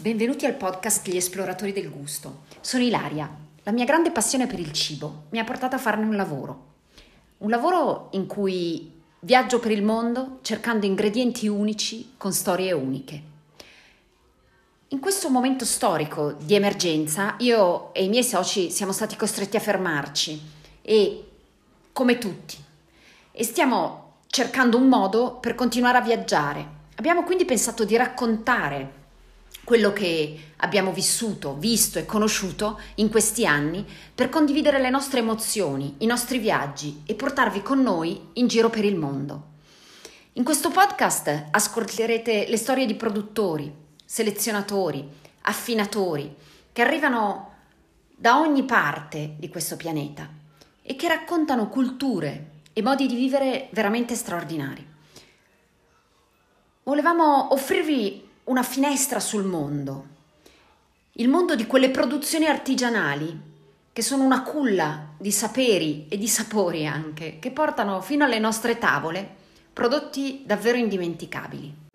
benvenuti al podcast Gli esploratori del gusto. Sono Ilaria. La mia grande passione per il cibo mi ha portato a farne un lavoro. Un lavoro in cui viaggio per il mondo cercando ingredienti unici con storie uniche. In questo momento storico di emergenza, io e i miei soci siamo stati costretti a fermarci e, come tutti, e stiamo cercando un modo per continuare a viaggiare. Abbiamo quindi pensato di raccontare quello che abbiamo vissuto, visto e conosciuto in questi anni per condividere le nostre emozioni, i nostri viaggi e portarvi con noi in giro per il mondo. In questo podcast ascolterete le storie di produttori, selezionatori, affinatori che arrivano da ogni parte di questo pianeta e che raccontano culture e modi di vivere veramente straordinari. Volevamo offrirvi una finestra sul mondo, il mondo di quelle produzioni artigianali che sono una culla di saperi e di sapori anche, che portano fino alle nostre tavole prodotti davvero indimenticabili.